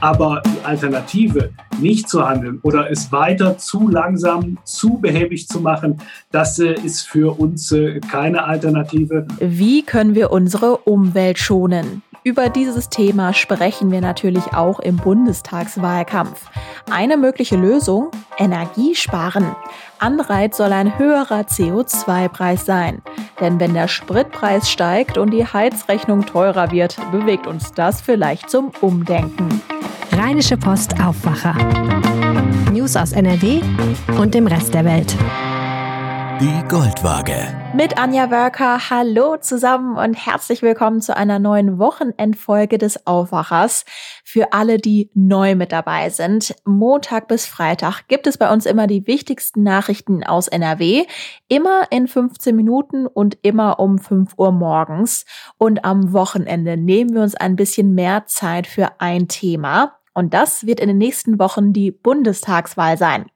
Aber die Alternative, nicht zu handeln oder es weiter zu langsam, zu behäbig zu machen, das äh, ist für uns äh, keine Alternative. Wie können wir unsere Umwelt schonen? Über dieses Thema sprechen wir natürlich auch im Bundestagswahlkampf. Eine mögliche Lösung? Energiesparen. Anreiz soll ein höherer CO2-Preis sein. Denn wenn der Spritpreis steigt und die Heizrechnung teurer wird, bewegt uns das vielleicht zum Umdenken. Rheinische Post Aufwacher. News aus NRW und dem Rest der Welt. Die Goldwaage. Mit Anja Wörker. Hallo zusammen und herzlich willkommen zu einer neuen Wochenendfolge des Aufwachers. Für alle, die neu mit dabei sind. Montag bis Freitag gibt es bei uns immer die wichtigsten Nachrichten aus NRW. Immer in 15 Minuten und immer um 5 Uhr morgens. Und am Wochenende nehmen wir uns ein bisschen mehr Zeit für ein Thema. Und das wird in den nächsten Wochen die Bundestagswahl sein.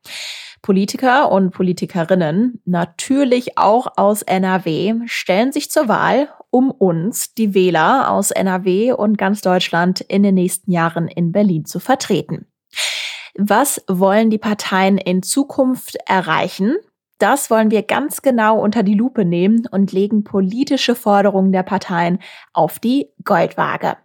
Politiker und Politikerinnen, natürlich auch aus NRW, stellen sich zur Wahl, um uns, die Wähler aus NRW und ganz Deutschland, in den nächsten Jahren in Berlin zu vertreten. Was wollen die Parteien in Zukunft erreichen? Das wollen wir ganz genau unter die Lupe nehmen und legen politische Forderungen der Parteien auf die Goldwaage.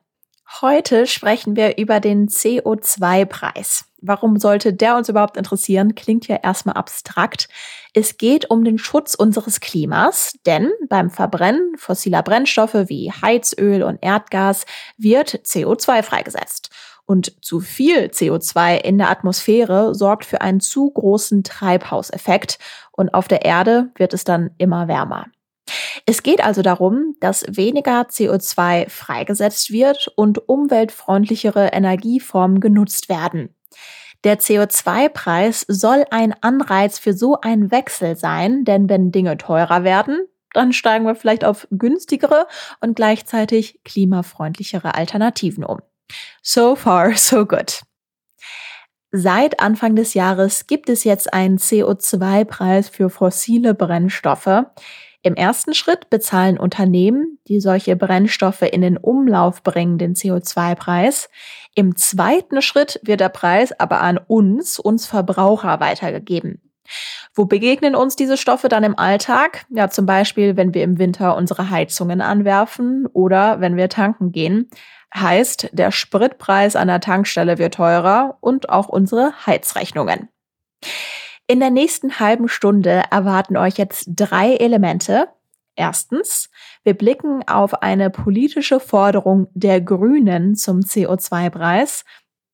Heute sprechen wir über den CO2-Preis. Warum sollte der uns überhaupt interessieren? Klingt ja erstmal abstrakt. Es geht um den Schutz unseres Klimas, denn beim Verbrennen fossiler Brennstoffe wie Heizöl und Erdgas wird CO2 freigesetzt. Und zu viel CO2 in der Atmosphäre sorgt für einen zu großen Treibhauseffekt und auf der Erde wird es dann immer wärmer. Es geht also darum, dass weniger CO2 freigesetzt wird und umweltfreundlichere Energieformen genutzt werden. Der CO2-Preis soll ein Anreiz für so einen Wechsel sein, denn wenn Dinge teurer werden, dann steigen wir vielleicht auf günstigere und gleichzeitig klimafreundlichere Alternativen um. So far, so good. Seit Anfang des Jahres gibt es jetzt einen CO2-Preis für fossile Brennstoffe. Im ersten Schritt bezahlen Unternehmen, die solche Brennstoffe in den Umlauf bringen, den CO2-Preis. Im zweiten Schritt wird der Preis aber an uns, uns Verbraucher, weitergegeben. Wo begegnen uns diese Stoffe dann im Alltag? Ja, zum Beispiel, wenn wir im Winter unsere Heizungen anwerfen oder wenn wir tanken gehen. Heißt, der Spritpreis an der Tankstelle wird teurer und auch unsere Heizrechnungen. In der nächsten halben Stunde erwarten euch jetzt drei Elemente. Erstens, wir blicken auf eine politische Forderung der Grünen zum CO2-Preis.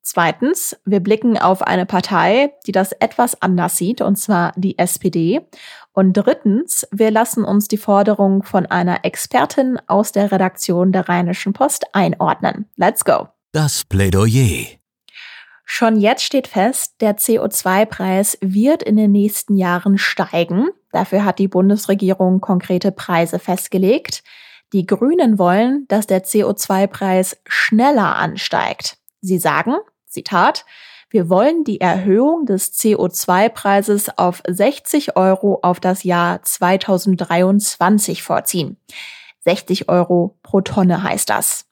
Zweitens, wir blicken auf eine Partei, die das etwas anders sieht, und zwar die SPD. Und drittens, wir lassen uns die Forderung von einer Expertin aus der Redaktion der Rheinischen Post einordnen. Let's go. Das Plädoyer. Schon jetzt steht fest, der CO2-Preis wird in den nächsten Jahren steigen. Dafür hat die Bundesregierung konkrete Preise festgelegt. Die Grünen wollen, dass der CO2-Preis schneller ansteigt. Sie sagen, Zitat, wir wollen die Erhöhung des CO2-Preises auf 60 Euro auf das Jahr 2023 vorziehen. 60 Euro pro Tonne heißt das.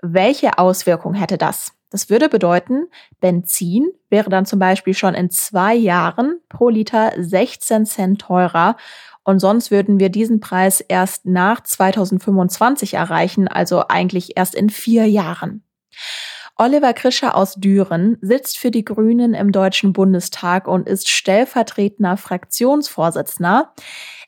Welche Auswirkung hätte das? Das würde bedeuten, Benzin wäre dann zum Beispiel schon in zwei Jahren pro Liter 16 Cent teurer und sonst würden wir diesen Preis erst nach 2025 erreichen, also eigentlich erst in vier Jahren. Oliver Krischer aus Düren sitzt für die Grünen im Deutschen Bundestag und ist stellvertretender Fraktionsvorsitzender.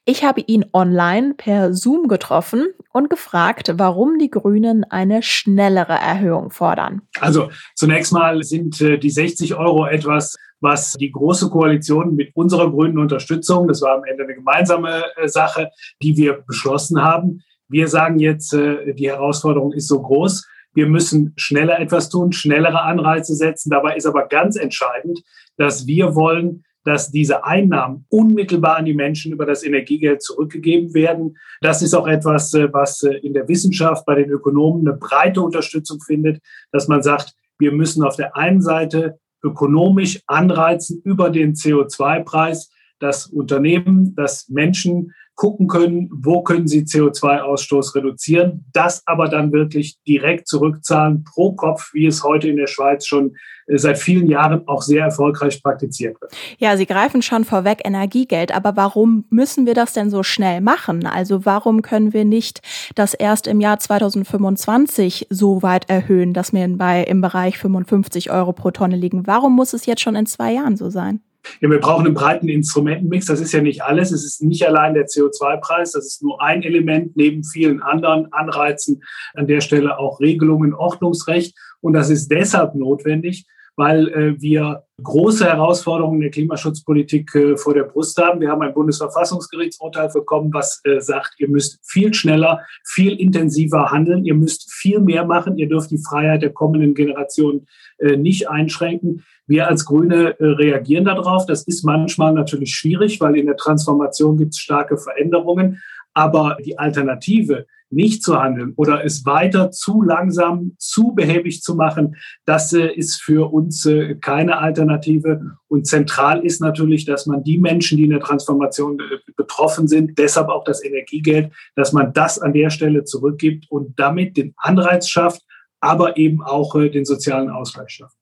Ich habe ihn online per Zoom getroffen und gefragt, warum die Grünen eine schnellere Erhöhung fordern. Also zunächst mal sind äh, die 60 Euro etwas, was die Große Koalition mit unserer grünen Unterstützung, das war am Ende eine gemeinsame äh, Sache, die wir beschlossen haben. Wir sagen jetzt, äh, die Herausforderung ist so groß. Wir müssen schneller etwas tun, schnellere Anreize setzen. Dabei ist aber ganz entscheidend, dass wir wollen, dass diese Einnahmen unmittelbar an die Menschen über das Energiegeld zurückgegeben werden. Das ist auch etwas, äh, was äh, in der Wissenschaft bei den Ökonomen eine breite Unterstützung findet, dass man sagt, wir müssen auf der einen Seite ökonomisch anreizen über den CO2-Preis, dass Unternehmen, dass Menschen gucken können, wo können sie CO2-Ausstoß reduzieren, das aber dann wirklich direkt zurückzahlen pro Kopf, wie es heute in der Schweiz schon äh, seit vielen Jahren auch sehr erfolgreich praktiziert wird. Ja, Sie greifen schon vorweg Energiegeld, aber warum müssen wir das denn so schnell machen? Also warum können wir nicht das erst im Jahr 2025 so weit erhöhen, dass wir bei, im Bereich 55 Euro pro Tonne liegen? Warum muss es jetzt schon in zwei Jahren so sein? Ja, wir brauchen einen breiten Instrumentenmix. Das ist ja nicht alles. Es ist nicht allein der CO2-Preis. Das ist nur ein Element neben vielen anderen Anreizen. An der Stelle auch Regelungen, Ordnungsrecht. Und das ist deshalb notwendig, weil äh, wir große Herausforderungen der Klimaschutzpolitik äh, vor der Brust haben. Wir haben ein Bundesverfassungsgerichtsurteil bekommen, was äh, sagt, ihr müsst viel schneller, viel intensiver handeln, ihr müsst viel mehr machen, ihr dürft die Freiheit der kommenden Generationen äh, nicht einschränken. Wir als Grüne äh, reagieren darauf. Das ist manchmal natürlich schwierig, weil in der Transformation gibt es starke Veränderungen. Aber die Alternative, nicht zu handeln oder es weiter zu langsam, zu behäbig zu machen, das äh, ist für uns äh, keine Alternative. Und zentral ist natürlich, dass man die Menschen, die in der Transformation äh, betroffen sind, deshalb auch das Energiegeld, dass man das an der Stelle zurückgibt und damit den Anreiz schafft, aber eben auch den sozialen Ausgleich schafft.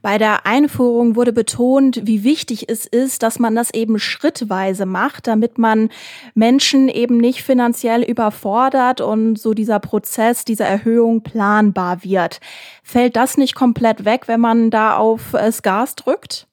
Bei der Einführung wurde betont, wie wichtig es ist, dass man das eben schrittweise macht, damit man Menschen eben nicht finanziell überfordert und so dieser Prozess, diese Erhöhung planbar wird. Fällt das nicht komplett weg, wenn man da auf das Gas drückt?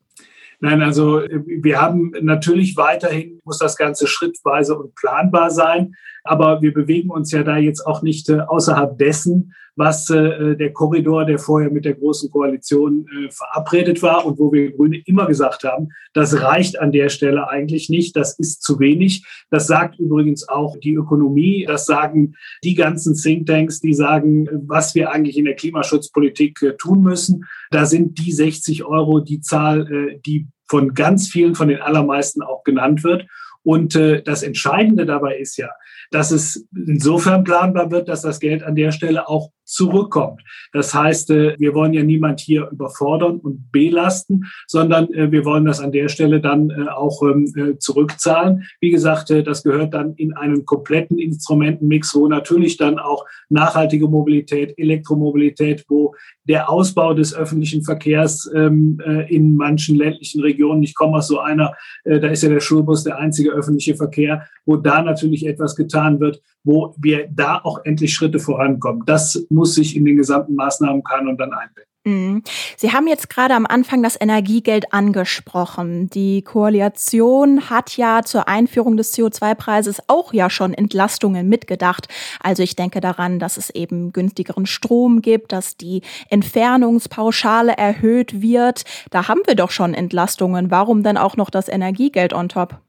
Nein, also wir haben natürlich weiterhin, muss das Ganze schrittweise und planbar sein, aber wir bewegen uns ja da jetzt auch nicht äh, außerhalb dessen, was äh, der Korridor, der vorher mit der Großen Koalition äh, verabredet war und wo wir Grüne immer gesagt haben, das reicht an der Stelle eigentlich nicht, das ist zu wenig. Das sagt übrigens auch die Ökonomie, das sagen die ganzen Thinktanks, die sagen, was wir eigentlich in der Klimaschutzpolitik äh, tun müssen. Da sind die 60 Euro die Zahl, äh, die von ganz vielen, von den allermeisten auch genannt wird. Und äh, das Entscheidende dabei ist ja, dass es insofern planbar wird, dass das Geld an der Stelle auch zurückkommt. Das heißt, äh, wir wollen ja niemand hier überfordern und belasten, sondern äh, wir wollen das an der Stelle dann äh, auch ähm, zurückzahlen. Wie gesagt, das gehört dann in einen kompletten Instrumentenmix, wo natürlich dann auch nachhaltige Mobilität, Elektromobilität, wo der Ausbau des öffentlichen Verkehrs ähm, in manchen ländlichen Regionen, ich komme aus so einer, da ist ja der Schulbus der einzige öffentliche Verkehr, wo da natürlich etwas getan wird, wo wir da auch endlich Schritte vorankommen. Das muss sich in den gesamten Maßnahmenkanon dann einbetten. Mhm. Sie haben jetzt gerade am Anfang das Energiegeld angesprochen. Die Koalition hat ja zur Einführung des CO2-Preises auch ja schon Entlastungen mitgedacht. Also ich denke daran, dass es eben günstigeren Strom gibt, dass die Entfernungspauschale erhöht wird. Da haben wir doch schon Entlastungen. Warum denn auch noch das Energiegeld on top?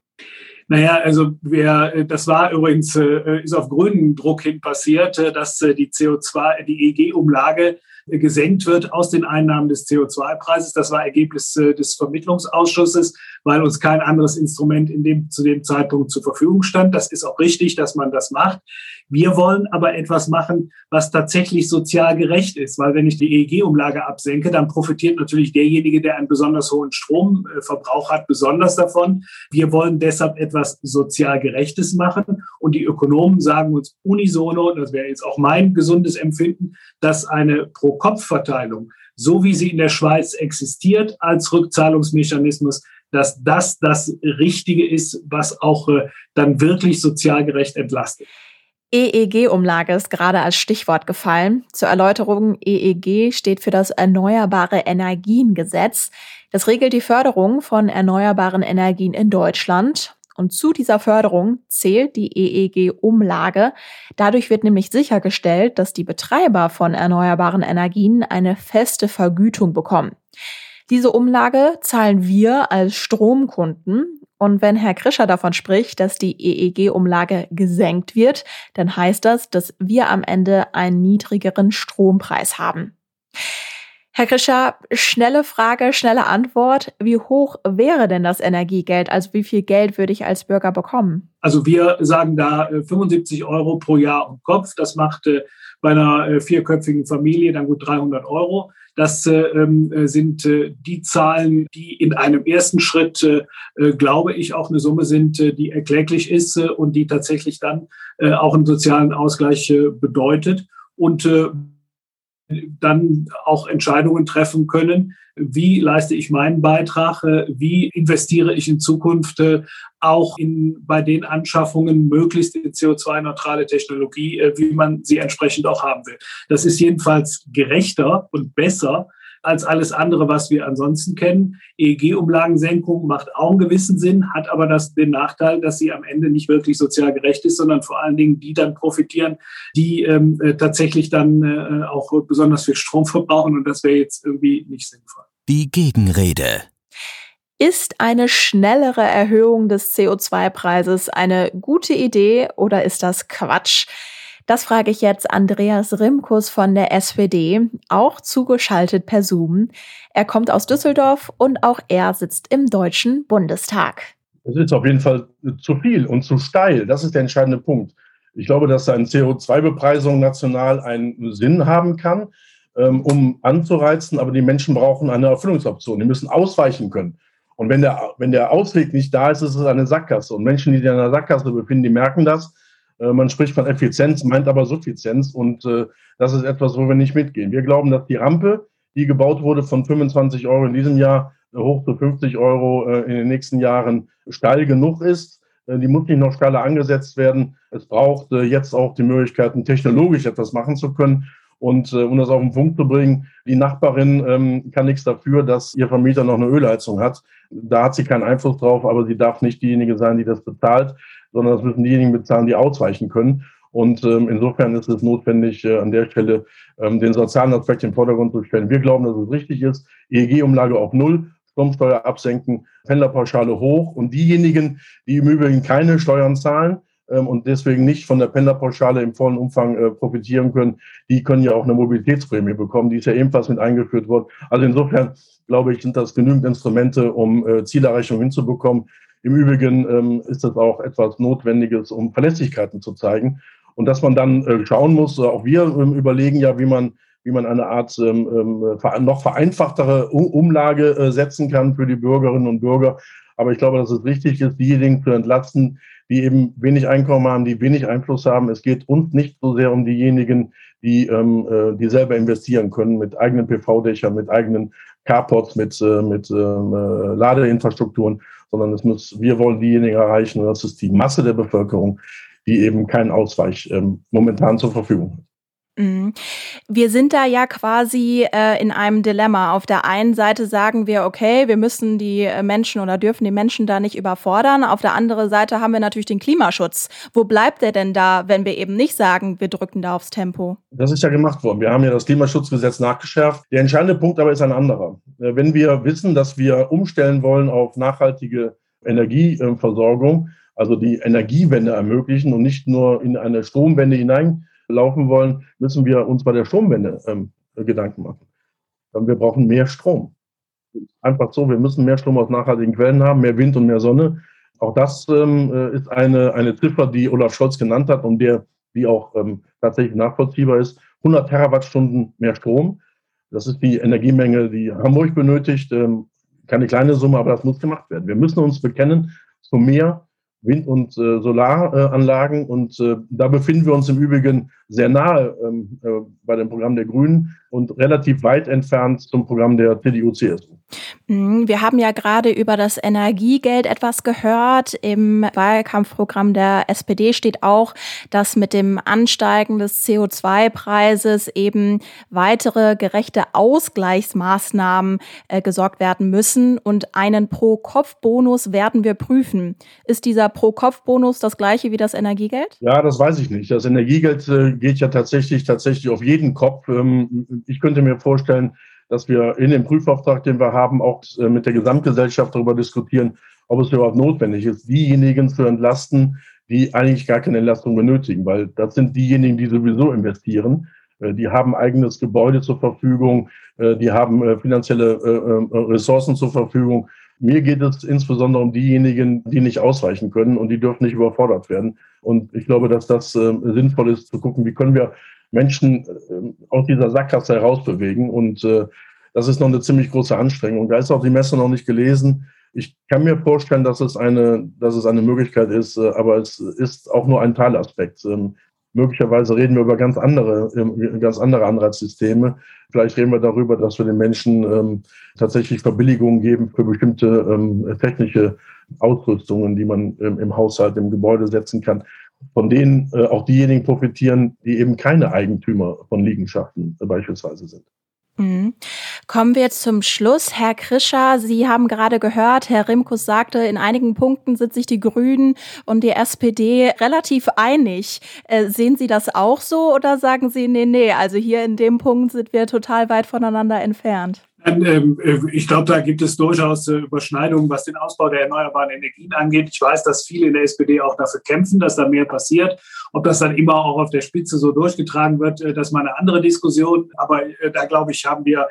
Naja, also wir, äh, das war übrigens, äh, ist auf grünen Druck hin passiert, äh, dass die CO2, die EG-Umlage gesenkt wird aus den Einnahmen des CO2-Preises. Das war Ergebnis des Vermittlungsausschusses, weil uns kein anderes Instrument in dem, zu dem Zeitpunkt zur Verfügung stand. Das ist auch richtig, dass man das macht. Wir wollen aber etwas machen, was tatsächlich sozial gerecht ist, weil wenn ich die EEG-Umlage absenke, dann profitiert natürlich derjenige, der einen besonders hohen Stromverbrauch hat, besonders davon. Wir wollen deshalb etwas sozial Gerechtes machen und die Ökonomen sagen uns unisono, das wäre jetzt auch mein gesundes Empfinden, dass eine Pro-Kopf-Verteilung, so wie sie in der Schweiz existiert als Rückzahlungsmechanismus, dass das das Richtige ist, was auch äh, dann wirklich sozial gerecht entlastet. EEG-Umlage ist gerade als Stichwort gefallen. Zur Erläuterung, EEG steht für das Erneuerbare Energiengesetz. Das regelt die Förderung von erneuerbaren Energien in Deutschland. Und zu dieser Förderung zählt die EEG-Umlage. Dadurch wird nämlich sichergestellt, dass die Betreiber von erneuerbaren Energien eine feste Vergütung bekommen. Diese Umlage zahlen wir als Stromkunden und wenn Herr Krischer davon spricht, dass die EEG-Umlage gesenkt wird, dann heißt das, dass wir am Ende einen niedrigeren Strompreis haben. Herr Krischer, schnelle Frage, schnelle Antwort. Wie hoch wäre denn das Energiegeld? Also wie viel Geld würde ich als Bürger bekommen? Also wir sagen da 75 äh, Euro pro Jahr und Kopf. Das macht bei einer äh, vierköpfigen Familie dann gut 300 Euro. Das äh, ähm, äh, sind äh, die Zahlen, die in einem ersten Schritt, glaube ich, auch eine Summe sind, die erkläglich ist und die tatsächlich dann auch einen sozialen Ausgleich bedeutet. Und dann auch Entscheidungen treffen können, wie leiste ich meinen Beitrag, wie investiere ich in Zukunft äh, auch in, bei den Anschaffungen möglichst in CO2-neutrale Technologie, äh, wie man sie entsprechend auch haben will. Das ist jedenfalls gerechter und besser, als alles andere, was wir ansonsten kennen. EEG-Umlagensenkung macht auch einen gewissen Sinn, hat aber das, den Nachteil, dass sie am Ende nicht wirklich sozial gerecht ist, sondern vor allen Dingen die dann profitieren, die ähm, äh, tatsächlich dann äh, auch besonders viel Strom verbrauchen und das wäre jetzt irgendwie nicht sinnvoll. Die Gegenrede. Ist eine schnellere Erhöhung des CO2-Preises eine gute Idee oder ist das Quatsch? Das frage ich jetzt Andreas Rimkus von der SPD, auch zugeschaltet per Zoom. Er kommt aus Düsseldorf und auch er sitzt im Deutschen Bundestag. Es ist auf jeden Fall zu viel und zu steil. Das ist der entscheidende Punkt. Ich glaube, dass eine CO2-Bepreisung national einen Sinn haben kann, ähm, um anzureizen, aber die Menschen brauchen eine Erfüllungsoption. Die müssen ausweichen können. Und wenn der, wenn der Ausweg nicht da ist, ist es eine Sackgasse. Und Menschen, die sich in einer Sackgasse befinden, die merken das man spricht von Effizienz, meint aber Suffizienz und äh, das ist etwas, wo wir nicht mitgehen. Wir glauben, dass die Rampe, die gebaut wurde von 25 Euro in diesem Jahr äh, hoch zu 50 Euro in den nächsten Jahren steil genug ist. Die muss nicht noch steiler angesetzt werden. Es braucht jetzt auch die Möglichkeiten, technologisch etwas machen zu können. Und um das auf den Punkt zu bringen, die Nachbarin ähm, kann nichts dafür, dass ihr Vermieter noch eine Ölheizung hat. Da hat sie keinen Einfluss drauf, aber sie darf nicht diejenige sein, die das bezahlt sondern das müssen diejenigen bezahlen, die ausweichen können. Und ähm, insofern ist es notwendig, äh, an der Stelle ähm, den sozialen Aspekt im Vordergrund zu stellen. Wir glauben, dass es richtig ist. EEG-Umlage auf Null, Stromsteuer absenken, Pendlerpauschale hoch. Und diejenigen, die im Übrigen keine Steuern zahlen und deswegen nicht von der Pendlerpauschale im vollen Umfang äh, profitieren können, die können ja auch eine Mobilitätsprämie bekommen. Die ist ja ebenfalls mit eingeführt worden. Also insofern, glaube ich, sind das genügend Instrumente, um äh, Zielerreichung hinzubekommen. Im Übrigen ähm, ist das auch etwas Notwendiges, um Verlässlichkeiten zu zeigen. Und dass man dann äh, schauen muss, äh, auch wir ähm, überlegen ja, wie man, wie man eine Art ähm, ähm noch vereinfachtere Umlage äh, setzen kann für die Bürgerinnen und Bürger. Aber ich glaube, dass es wichtig ist, diejenigen zu entlasten, die eben wenig Einkommen haben, die wenig Einfluss haben. Es geht uns nicht so sehr um diejenigen, die, ähm, äh, die selber investieren können mit eigenen PV-Dächern, mit eigenen Carports, mit, äh, mit ähm, äh, Ladeinfrastrukturen, sondern es muss, wir wollen diejenigen erreichen, und das ist die Masse der Bevölkerung, die eben keinen Ausweich ähm, momentan zur Verfügung hat. Mhm. Wir sind da ja quasi äh, in einem Dilemma. Auf der einen Seite sagen wir, okay, wir müssen die äh, Menschen oder dürfen die Menschen da nicht überfordern. Auf der anderen Seite haben wir natürlich den Klimaschutz. Wo bleibt der denn da, wenn wir eben nicht sagen, wir drücken da aufs Tempo? Das ist ja gemacht worden. Wir haben ja das Klimaschutzgesetz nachgeschärft. Der entscheidende Punkt aber ist ein anderer. Äh, wenn wir wissen, dass wir umstellen wollen auf nachhaltige Energieversorgung, also die Energiewende ermöglichen und nicht nur in eine Stromwende hinein laufen wollen, müssen wir uns bei der Stromwende ähm, Gedanken machen. Wir brauchen mehr Strom. Einfach so, wir müssen mehr Strom aus nachhaltigen Quellen haben, mehr Wind und mehr Sonne. Auch das ähm, äh, ist eine, eine Ziffer, die Olaf Scholz genannt hat und der, die auch ähm, tatsächlich nachvollziehbar ist. 100 Terawattstunden mehr Strom. Das ist die Energiemenge, die Hamburg benötigt. Ähm, keine kleine Summe, aber das muss gemacht werden. Wir müssen uns bekennen zu mehr Wind- und äh, Solaranlagen. Und äh, da befinden wir uns im Übrigen sehr nahe ähm, äh, bei dem Programm der Grünen und relativ weit entfernt zum Programm der CDU-CSU. Mhm, wir haben ja gerade über das Energiegeld etwas gehört. Im Wahlkampfprogramm der SPD steht auch, dass mit dem Ansteigen des CO2-Preises eben weitere gerechte Ausgleichsmaßnahmen äh, gesorgt werden müssen und einen Pro-Kopf-Bonus werden wir prüfen. Ist dieser Pro-Kopf-Bonus das gleiche wie das Energiegeld? Ja, das weiß ich nicht. Das Energiegeld äh, geht ja tatsächlich, tatsächlich auf jeden Kopf. Ähm, ich könnte mir vorstellen, dass wir in dem Prüfauftrag, den wir haben, auch äh, mit der Gesamtgesellschaft darüber diskutieren, ob es überhaupt notwendig ist, diejenigen zu entlasten, die eigentlich gar keine Entlastung benötigen, weil das sind diejenigen, die sowieso investieren. Äh, die haben eigenes Gebäude zur Verfügung, äh, die haben finanzielle Ressourcen zur Verfügung. Mir geht es insbesondere um diejenigen, die nicht ausreichen können und die dürfen nicht überfordert werden. Und ich glaube, dass das sinnvoll ist, zu gucken, wie können wir Menschen äh, aus dieser Sackgasse herausbewegen. Und äh, das ist noch eine ziemlich große Anstrengung. Da ist auch die Messe noch nicht gelesen. Ich kann mir vorstellen, dass es eine, dass es eine Möglichkeit ist, äh, aber es ist auch nur ein Teilaspekt. Ähm, möglicherweise reden wir über ganz andere, ähm, ganz andere Anreizsysteme. Vielleicht reden wir darüber, dass wir den Menschen ähm, tatsächlich Verbilligungen geben für bestimmte ähm, technische Ausrüstungen, die man im Haushalt, im Gebäude setzen kann, von denen äh, auch diejenigen profitieren, die eben keine Eigentümer von Liegenschaften äh, beispielsweise sind. Mhm. Kommen wir zum Schluss. Herr Krischer, Sie haben gerade gehört, Herr Rimkus sagte, in einigen Punkten sind sich die Grünen und die SPD relativ einig. Äh, sehen Sie das auch so oder sagen Sie, nee, nee, also hier in dem Punkt sind wir total weit voneinander entfernt? Ähm, äh, ich glaube, da gibt es durchaus äh, Überschneidungen, was den Ausbau der erneuerbaren Energien angeht. Ich weiß, dass viele in der SPD auch dafür kämpfen, dass da mehr passiert. Ob das dann immer auch auf der Spitze so durchgetragen wird, äh, das ist mal eine andere Diskussion. Aber da, glaube ich, haben wir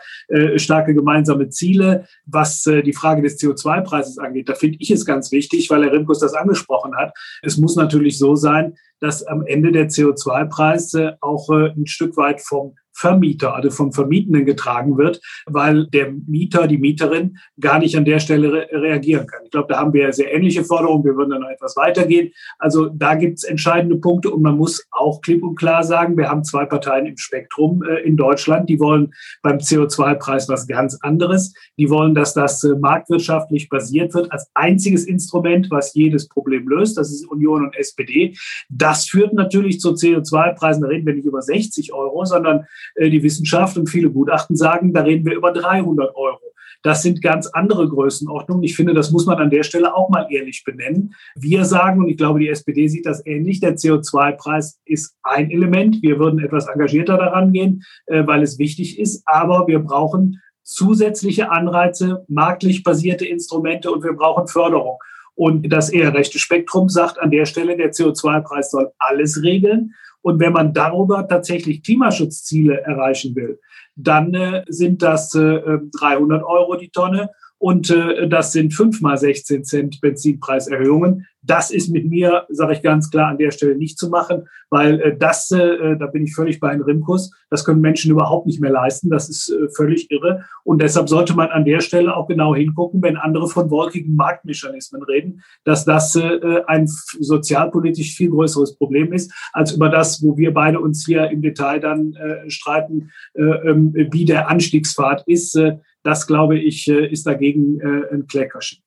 starke gemeinsame Ziele. Was die Frage des CO2-Preises angeht, da finde ich es ganz wichtig, weil Herr Rimkus das angesprochen hat. Es muss natürlich so sein, dass am Ende der CO2-Preis auch ein Stück weit vom Vermieter, also vom Vermietenden getragen wird, weil der Mieter, die Mieterin gar nicht an der Stelle re reagieren kann. Ich glaube, da haben wir sehr ähnliche Forderungen. Wir würden dann noch etwas weitergehen. Also da gibt es entscheidende Punkte und man muss auch klipp und klar sagen, wir haben zwei Parteien im Spektrum äh, in Deutschland, die wollen beim CO2-Preis was ganz anderes. Die wollen, dass das äh, marktwirtschaftlich basiert wird als einziges Instrument, was jedes Problem löst. Das ist Union und SPD. Das führt natürlich zu CO2-Preisen. Da reden wir nicht über 60 Euro, sondern die Wissenschaft und viele Gutachten sagen, da reden wir über 300 Euro. Das sind ganz andere Größenordnungen. Ich finde, das muss man an der Stelle auch mal ehrlich benennen. Wir sagen, und ich glaube, die SPD sieht das ähnlich, der CO2-Preis ist ein Element. Wir würden etwas engagierter daran gehen, äh, weil es wichtig ist. Aber wir brauchen zusätzliche Anreize, marktlich basierte Instrumente und wir brauchen Förderung. Und das eher rechte Spektrum sagt an der Stelle, der CO2-Preis soll alles regeln. Und wenn man darüber tatsächlich Klimaschutzziele erreichen will, dann äh, sind das äh, 300 Euro die Tonne und äh, das sind fünfmal 16 Cent Benzinpreiserhöhungen. Das ist mit mir, sage ich ganz klar, an der Stelle nicht zu machen, weil äh, das, äh, da bin ich völlig bei Herrn Rimkus, das können Menschen überhaupt nicht mehr leisten. Das ist äh, völlig irre. Und deshalb sollte man an der Stelle auch genau hingucken, wenn andere von wolkigen Marktmechanismen reden, dass das äh, ein sozialpolitisch viel größeres Problem ist, als über das, wo wir beide uns hier im Detail dann äh, streiten, äh, ähm, wie der Anstiegspfad ist. Äh, das, glaube ich, äh, ist dagegen äh, ein Kleckerchen.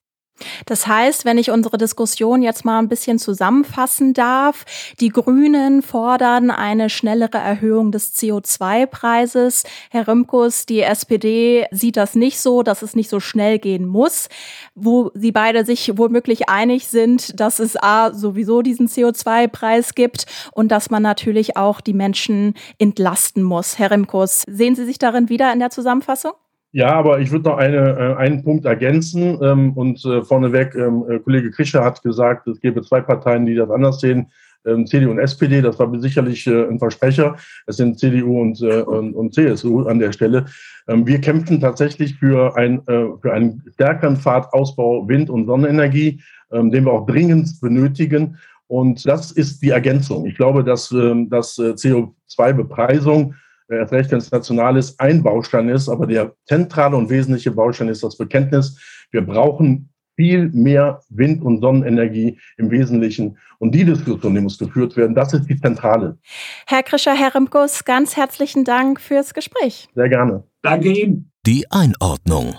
Das heißt, wenn ich unsere Diskussion jetzt mal ein bisschen zusammenfassen darf, die Grünen fordern eine schnellere Erhöhung des CO2-Preises. Herr Römkus, die SPD sieht das nicht so, dass es nicht so schnell gehen muss, wo sie beide sich womöglich einig sind, dass es A sowieso diesen CO2-Preis gibt und dass man natürlich auch die Menschen entlasten muss. Herr Römkus, sehen Sie sich darin wieder in der Zusammenfassung? Ja, aber ich würde noch eine, äh, einen Punkt ergänzen. Ähm, und äh, vorneweg, ähm, äh, Kollege Krischer hat gesagt, es gäbe zwei Parteien, die das anders sehen. Ähm, CDU und SPD, das war sicherlich äh, ein Versprecher. Es sind CDU und, äh, und, und, CSU an der Stelle. Ähm, wir kämpfen tatsächlich für, ein, äh, für einen stärkeren Fahrtausbau Wind- und Sonnenenergie, ähm, den wir auch dringend benötigen. Und das ist die Ergänzung. Ich glaube, dass, ähm, dass äh, CO2-Bepreisung erst recht, wenn es national ist, ein Baustein ist, aber der zentrale und wesentliche Baustein ist das Bekenntnis, wir brauchen viel mehr Wind- und Sonnenenergie im Wesentlichen. Und die Diskussion, die muss geführt werden, das ist die zentrale. Herr Krischer, Herr Rimkus, ganz herzlichen Dank fürs Gespräch. Sehr gerne. Danke Ihnen. Die Einordnung.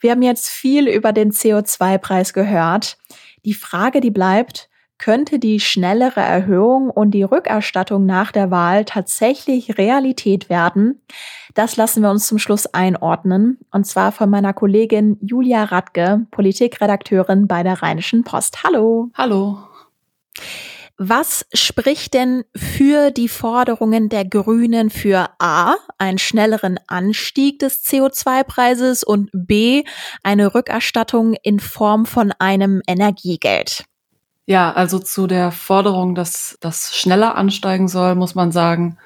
Wir haben jetzt viel über den CO2-Preis gehört. Die Frage, die bleibt, könnte die schnellere Erhöhung und die Rückerstattung nach der Wahl tatsächlich Realität werden? Das lassen wir uns zum Schluss einordnen, und zwar von meiner Kollegin Julia Radke, Politikredakteurin bei der Rheinischen Post. Hallo. Hallo. Was spricht denn für die Forderungen der Grünen für A, einen schnelleren Anstieg des CO2-Preises und B, eine Rückerstattung in Form von einem Energiegeld? Ja, also zu der Forderung, dass das schneller ansteigen soll, muss man sagen,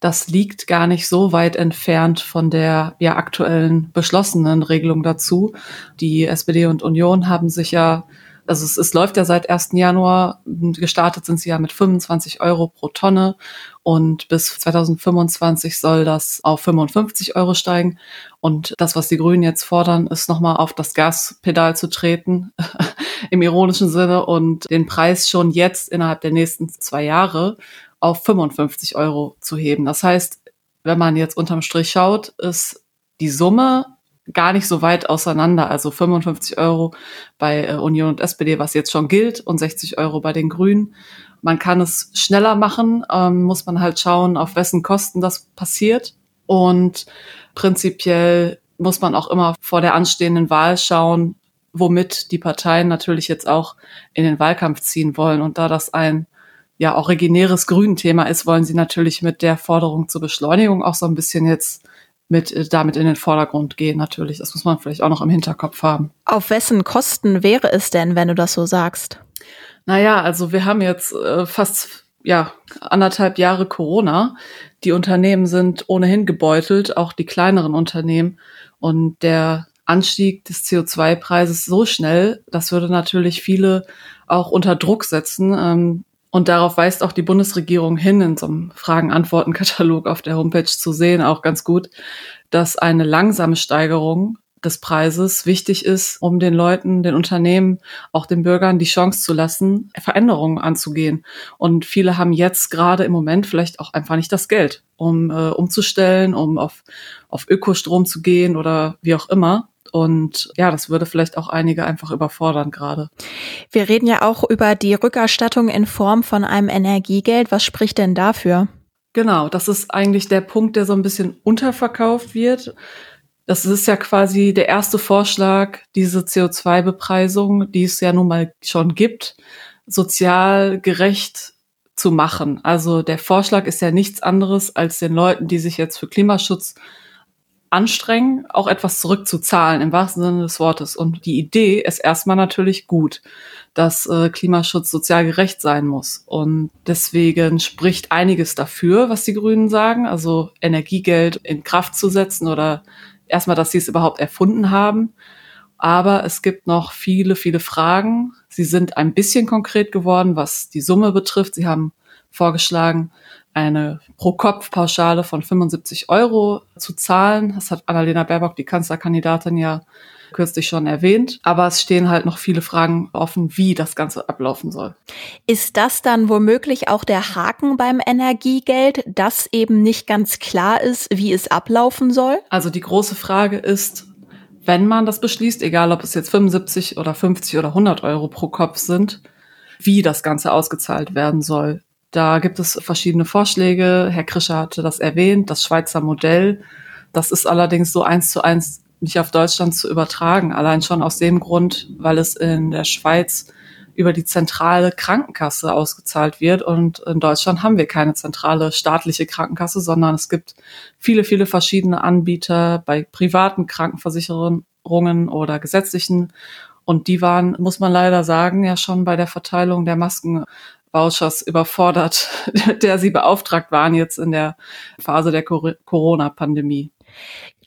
das liegt gar nicht so weit entfernt von der ja aktuellen beschlossenen Regelung dazu. Die SPD und Union haben sich ja, also es, es läuft ja seit 1. Januar, gestartet sind sie ja mit 25 Euro pro Tonne Und bis 2025 soll das auf 55 Euro steigen. Und das, was die Grünen jetzt fordern, ist nochmal auf das Gaspedal zu treten, im ironischen Sinne, und den Preis schon jetzt innerhalb der nächsten zwei Jahre auf 55 Euro zu heben. Das heißt, wenn man jetzt unterm Strich schaut, ist die Summe gar nicht so weit auseinander. Also 55 Euro bei äh, Union und SPD, was jetzt schon gilt, und 60 Euro bei den Grünen. Man kann es schneller machen, ähm, muss man halt schauen, auf wessen Kosten das passiert. Und prinzipiell muss man auch immer vor der anstehenden Wahl schauen, womit die Parteien natürlich jetzt auch in den Wahlkampf ziehen wollen. Und da das ein ja originäres Grünthema ist, wollen sie natürlich mit der Forderung zur Beschleunigung auch so ein bisschen jetzt mit äh, damit in den Vordergrund gehen natürlich. Das muss man vielleicht auch noch im Hinterkopf haben. Auf wessen Kosten wäre es denn, wenn du das so sagst? Naja, also wir haben jetzt äh, fast ja anderthalb Jahre Corona. Die Unternehmen sind ohnehin gebeutelt, auch die kleineren Unternehmen. Und der Anstieg des CO2-Preises so schnell, das würde natürlich viele auch unter Druck setzen. Ähm, und darauf weist auch die Bundesregierung hin, in so einem Fragen-Antworten-Katalog auf der Homepage zu sehen, auch ganz gut, dass eine langsame Steigerung des Preises wichtig ist, um den Leuten, den Unternehmen, auch den Bürgern die Chance zu lassen, Veränderungen anzugehen. Und viele haben jetzt gerade im Moment vielleicht auch einfach nicht das Geld, um äh, umzustellen, um auf, auf Ökostrom zu gehen oder wie auch immer. Und ja, das würde vielleicht auch einige einfach überfordern gerade. Wir reden ja auch über die Rückerstattung in Form von einem Energiegeld. Was spricht denn dafür? Genau, das ist eigentlich der Punkt, der so ein bisschen unterverkauft wird. Das ist ja quasi der erste Vorschlag, diese CO2-Bepreisung, die es ja nun mal schon gibt, sozial gerecht zu machen. Also der Vorschlag ist ja nichts anderes, als den Leuten, die sich jetzt für Klimaschutz anstrengen, auch etwas zurückzuzahlen im wahrsten Sinne des Wortes. Und die Idee ist erstmal natürlich gut, dass äh, Klimaschutz sozial gerecht sein muss. Und deswegen spricht einiges dafür, was die Grünen sagen, also Energiegeld in Kraft zu setzen oder erstmal, dass sie es überhaupt erfunden haben. Aber es gibt noch viele, viele Fragen. Sie sind ein bisschen konkret geworden, was die Summe betrifft. Sie haben vorgeschlagen, eine Pro-Kopf-Pauschale von 75 Euro zu zahlen. Das hat Annalena Baerbock, die Kanzlerkandidatin, ja kürzlich schon erwähnt. Aber es stehen halt noch viele Fragen offen, wie das Ganze ablaufen soll. Ist das dann womöglich auch der Haken beim Energiegeld, dass eben nicht ganz klar ist, wie es ablaufen soll? Also die große Frage ist, wenn man das beschließt, egal ob es jetzt 75 oder 50 oder 100 Euro pro Kopf sind, wie das Ganze ausgezahlt werden soll. Da gibt es verschiedene Vorschläge. Herr Krischer hatte das erwähnt, das Schweizer Modell. Das ist allerdings so eins zu eins nicht auf Deutschland zu übertragen. Allein schon aus dem Grund, weil es in der Schweiz über die zentrale Krankenkasse ausgezahlt wird. Und in Deutschland haben wir keine zentrale staatliche Krankenkasse, sondern es gibt viele, viele verschiedene Anbieter bei privaten Krankenversicherungen oder gesetzlichen. Und die waren, muss man leider sagen, ja schon bei der Verteilung der Masken Vouchers überfordert, der sie beauftragt waren jetzt in der Phase der Corona-Pandemie.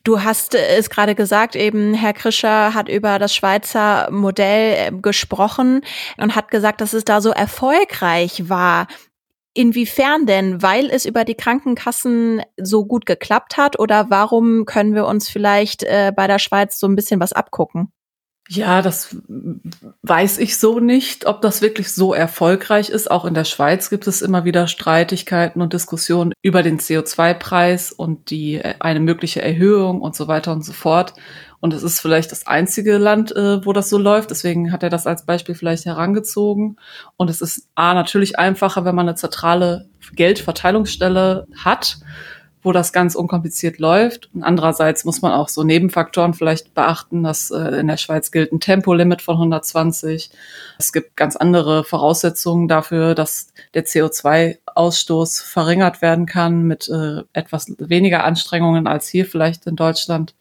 Du hast es gerade gesagt, eben Herr Krischer hat über das Schweizer Modell äh, gesprochen und hat gesagt, dass es da so erfolgreich war. Inwiefern denn? Weil es über die Krankenkassen so gut geklappt hat oder warum können wir uns vielleicht äh, bei der Schweiz so ein bisschen was abgucken? Ja, das weiß ich so nicht, ob das wirklich so erfolgreich ist. Auch in der Schweiz gibt es immer wieder Streitigkeiten und Diskussionen über den CO2-Preis und die äh, eine mögliche Erhöhung und so weiter und so fort. Und es ist vielleicht das einzige Land, äh, wo das so läuft. Deswegen hat er das als Beispiel vielleicht herangezogen. Und es ist A, natürlich einfacher, wenn man eine zentrale Geldverteilungsstelle hat wo das ganz unkompliziert läuft. Und andererseits muss man auch so Nebenfaktoren vielleicht beachten, dass äh, in der Schweiz gilt ein Tempolimit von 120. Es gibt ganz andere Voraussetzungen dafür, dass der CO2-Ausstoß verringert werden kann mit äh, etwas weniger Anstrengungen als hier vielleicht in Deutschland.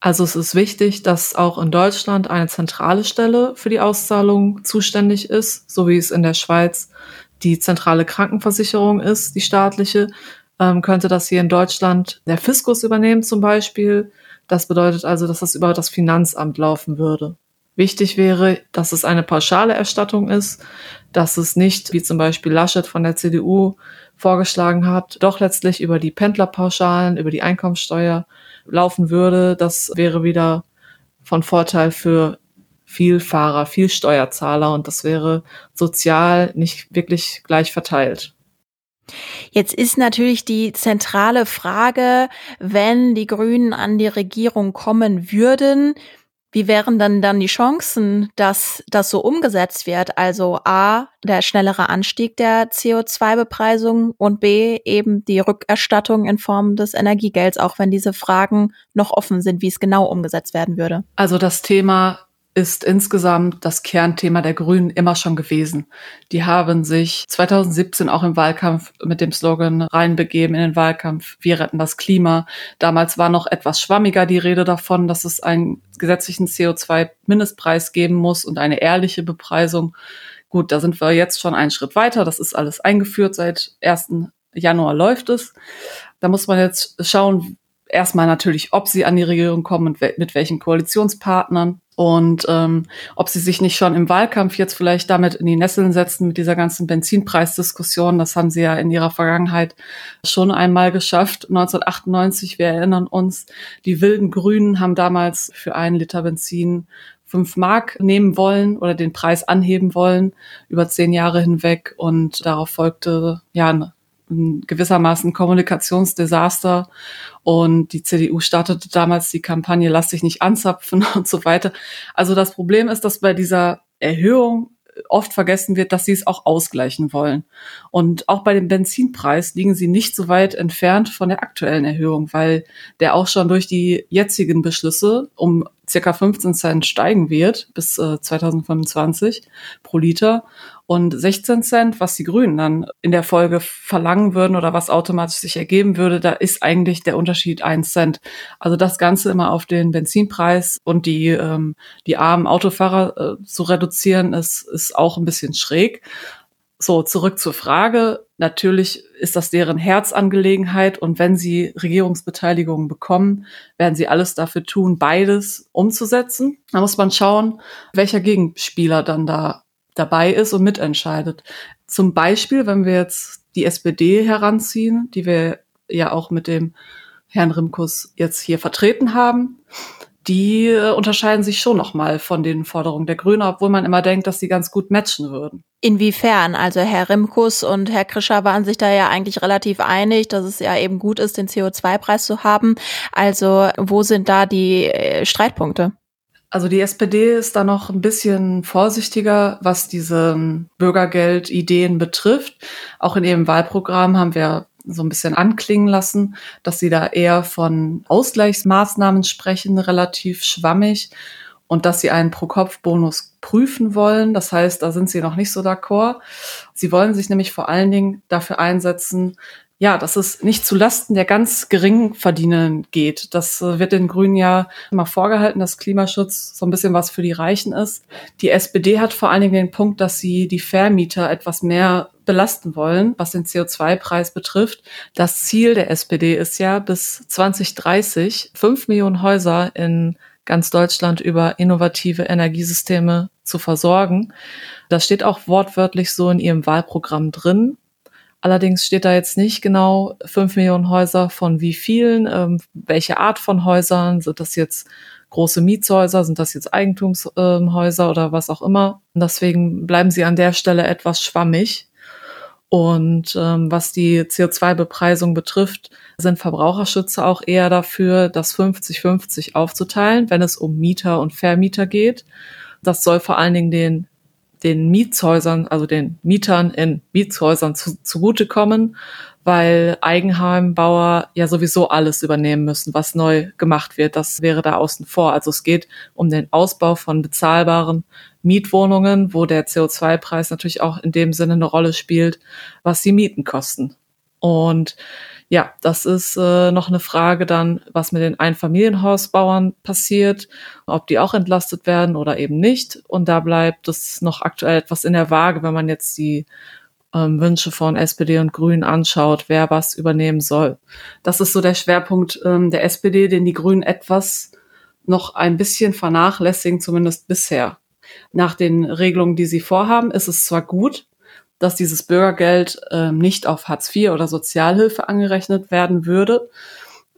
Also es ist wichtig, dass auch in Deutschland eine zentrale Stelle für die Auszahlung zuständig ist, so wie es in der Schweiz die zentrale Krankenversicherung ist, die staatliche, ähm, könnte das hier in Deutschland der Fiskus übernehmen zum Beispiel. Das bedeutet also, dass das über das Finanzamt laufen würde. Wichtig wäre, dass es eine pauschale Erstattung ist, dass es nicht, wie zum Beispiel Laschet von der CDU vorgeschlagen hat, doch letztlich über die Pendlerpauschalen, über die Einkommensteuer laufen würde. Das wäre wieder von Vorteil für viel Fahrer, viel Steuerzahler und das wäre sozial nicht wirklich gleich verteilt. Jetzt ist natürlich die zentrale Frage, wenn die Grünen an die Regierung kommen würden, wie wären dann dann die Chancen, dass das so umgesetzt wird? Also A, der schnellere Anstieg der CO2-Bepreisung und B, eben die Rückerstattung in Form des Energiegelds, auch wenn diese Fragen noch offen sind, wie es genau umgesetzt werden würde. Also das Thema ist insgesamt das Kernthema der Grünen immer schon gewesen. Die haben sich 2017 auch im Wahlkampf mit dem Slogan reinbegeben in den Wahlkampf, wir retten das Klima. Damals war noch etwas schwammiger die Rede davon, dass es einen gesetzlichen CO2-Mindestpreis geben muss und eine ehrliche Bepreisung. Gut, da sind wir jetzt schon einen Schritt weiter. Das ist alles eingeführt. Seit 1. Januar läuft es. Da muss man jetzt schauen, erstmal natürlich, ob sie an die Regierung kommen und mit welchen Koalitionspartnern und ähm, ob sie sich nicht schon im Wahlkampf jetzt vielleicht damit in die Nesseln setzen mit dieser ganzen Benzinpreisdiskussion. Das haben sie ja in ihrer Vergangenheit schon einmal geschafft. 1998, wir erinnern uns, die wilden Grünen haben damals für einen Liter Benzin fünf Mark nehmen wollen oder den Preis anheben wollen über zehn Jahre hinweg. Und darauf folgte ja ein gewissermaßen Kommunikationsdesaster. Und die CDU startete damals die Kampagne Lass dich nicht anzapfen und so weiter. Also das Problem ist, dass bei dieser Erhöhung oft vergessen wird, dass sie es auch ausgleichen wollen. Und auch bei dem Benzinpreis liegen sie nicht so weit entfernt von der aktuellen Erhöhung, weil der auch schon durch die jetzigen Beschlüsse um circa 15 Cent steigen wird bis äh, 2025 pro Liter und 16 Cent, was die Grünen dann in der Folge verlangen würden oder was automatisch sich ergeben würde, da ist eigentlich der Unterschied 1 Cent. Also das Ganze immer auf den Benzinpreis und die, ähm, die armen Autofahrer äh, zu reduzieren, ist, ist auch ein bisschen schräg. So, zurück zur Frage. Natürlich ist das deren Herzangelegenheit und wenn sie Regierungsbeteiligung bekommen, werden sie alles dafür tun, beides umzusetzen. Da muss man schauen, welcher Gegenspieler dann da dabei ist und mitentscheidet. Zum Beispiel, wenn wir jetzt die SPD heranziehen, die wir ja auch mit dem Herrn Rimkus jetzt hier vertreten haben, die äh, unterscheiden sich schon nochmal von den Forderungen der Grünen, obwohl man immer denkt, dass sie ganz gut matchen würden. Inwiefern? Also Herr Rimkus und Herr Krischer waren sich da ja eigentlich relativ einig, dass es ja eben gut ist, den CO2-Preis zu haben. Also wo sind da die äh, Streitpunkte? Also die SPD ist da noch ein bisschen vorsichtiger, was diese Bürgergeld-Ideen betrifft. Auch in ihrem Wahlprogramm haben wir so ein bisschen anklingen lassen, dass sie da eher von Ausgleichsmaßnahmen sprechen, relativ schwammig und dass sie einen Pro-Kopf-Bonus prüfen wollen. Das heißt, da sind sie noch nicht so d'accord. Sie wollen sich nämlich vor allen Dingen dafür einsetzen, ja, dass es nicht zu Lasten der ganz geringen Verdienenden geht. Das äh, wird den Grünen ja immer vorgehalten, dass Klimaschutz so ein bisschen was für die Reichen ist. Die SPD hat vor allen Dingen den Punkt, dass sie die Vermieter etwas mehr belasten wollen, was den CO2-Preis betrifft. Das Ziel der SPD ist ja, bis 2030 fünf Millionen Häuser in ganz Deutschland über innovative Energiesysteme zu versorgen. Das steht auch wortwörtlich so in ihrem Wahlprogramm drin. Allerdings steht da jetzt nicht genau fünf Millionen Häuser von wie vielen, ähm, welche Art von Häusern, sind das jetzt große Mietshäuser, sind das jetzt Eigentumshäuser oder was auch immer. Und deswegen bleiben sie an der Stelle etwas schwammig. Und ähm, was die CO2-Bepreisung betrifft, sind Verbraucherschützer auch eher dafür, das 50-50 aufzuteilen, wenn es um Mieter und Vermieter geht. Das soll vor allen Dingen den den Mietshäusern, also den Mietern in Mietshäusern zu, zugutekommen, weil Eigenheimbauer ja sowieso alles übernehmen müssen, was neu gemacht wird. Das wäre da außen vor. Also es geht um den Ausbau von bezahlbaren Mietwohnungen, wo der CO2-Preis natürlich auch in dem Sinne eine Rolle spielt, was die Mieten kosten. Und ja, das ist äh, noch eine Frage dann, was mit den Einfamilienhausbauern passiert, ob die auch entlastet werden oder eben nicht. Und da bleibt es noch aktuell etwas in der Waage, wenn man jetzt die ähm, Wünsche von SPD und Grünen anschaut, wer was übernehmen soll. Das ist so der Schwerpunkt ähm, der SPD, den die Grünen etwas noch ein bisschen vernachlässigen, zumindest bisher. Nach den Regelungen, die sie vorhaben, ist es zwar gut, dass dieses Bürgergeld äh, nicht auf Hartz IV oder Sozialhilfe angerechnet werden würde.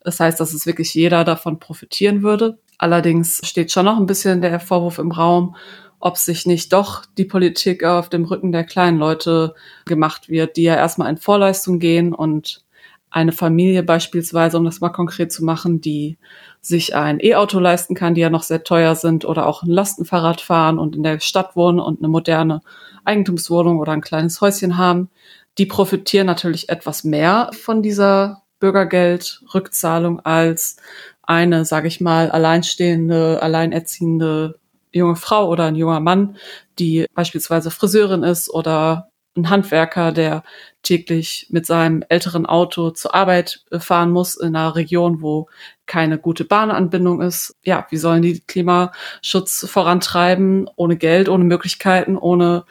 Das heißt, dass es wirklich jeder davon profitieren würde. Allerdings steht schon noch ein bisschen der Vorwurf im Raum, ob sich nicht doch die Politik auf dem Rücken der kleinen Leute gemacht wird, die ja erstmal in Vorleistung gehen und eine Familie beispielsweise, um das mal konkret zu machen, die sich ein E-Auto leisten kann, die ja noch sehr teuer sind, oder auch ein Lastenfahrrad fahren und in der Stadt wohnen und eine moderne Eigentumswohnung oder ein kleines Häuschen haben, die profitieren natürlich etwas mehr von dieser Bürgergeldrückzahlung als eine, sage ich mal, alleinstehende, alleinerziehende junge Frau oder ein junger Mann, die beispielsweise Friseurin ist oder ein Handwerker, der täglich mit seinem älteren Auto zur Arbeit äh, fahren muss in einer Region, wo keine gute Bahnanbindung ist. Ja, wie sollen die Klimaschutz vorantreiben ohne Geld, ohne Möglichkeiten, ohne,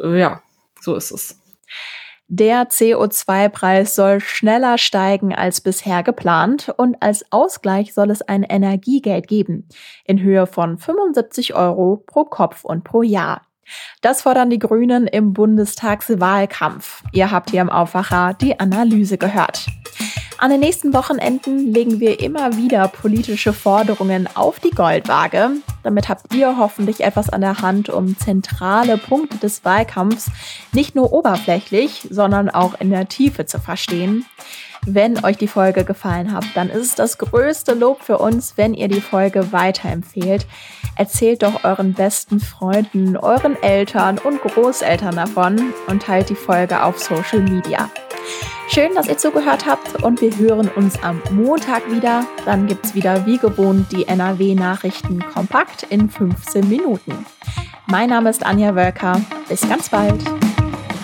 äh, ja, so ist es. Der CO2-Preis soll schneller steigen als bisher geplant und als Ausgleich soll es ein Energiegeld geben in Höhe von 75 Euro pro Kopf und pro Jahr. Das fordern die Grünen im Bundestagswahlkampf. Ihr habt hier im Aufwacher die Analyse gehört. An den nächsten Wochenenden legen wir immer wieder politische Forderungen auf die Goldwaage. Damit habt ihr hoffentlich etwas an der Hand, um zentrale Punkte des Wahlkampfs nicht nur oberflächlich, sondern auch in der Tiefe zu verstehen. Wenn euch die Folge gefallen hat, dann ist es das größte Lob für uns, wenn ihr die Folge weiterempfehlt. Erzählt doch euren besten Freunden, euren Eltern und Großeltern davon und teilt die Folge auf Social Media. Schön, dass ihr zugehört habt und wir hören uns am Montag wieder. Dann gibt es wieder wie gewohnt die NRW-Nachrichten kompakt in 15 Minuten. Mein Name ist Anja Wölker. Bis ganz bald.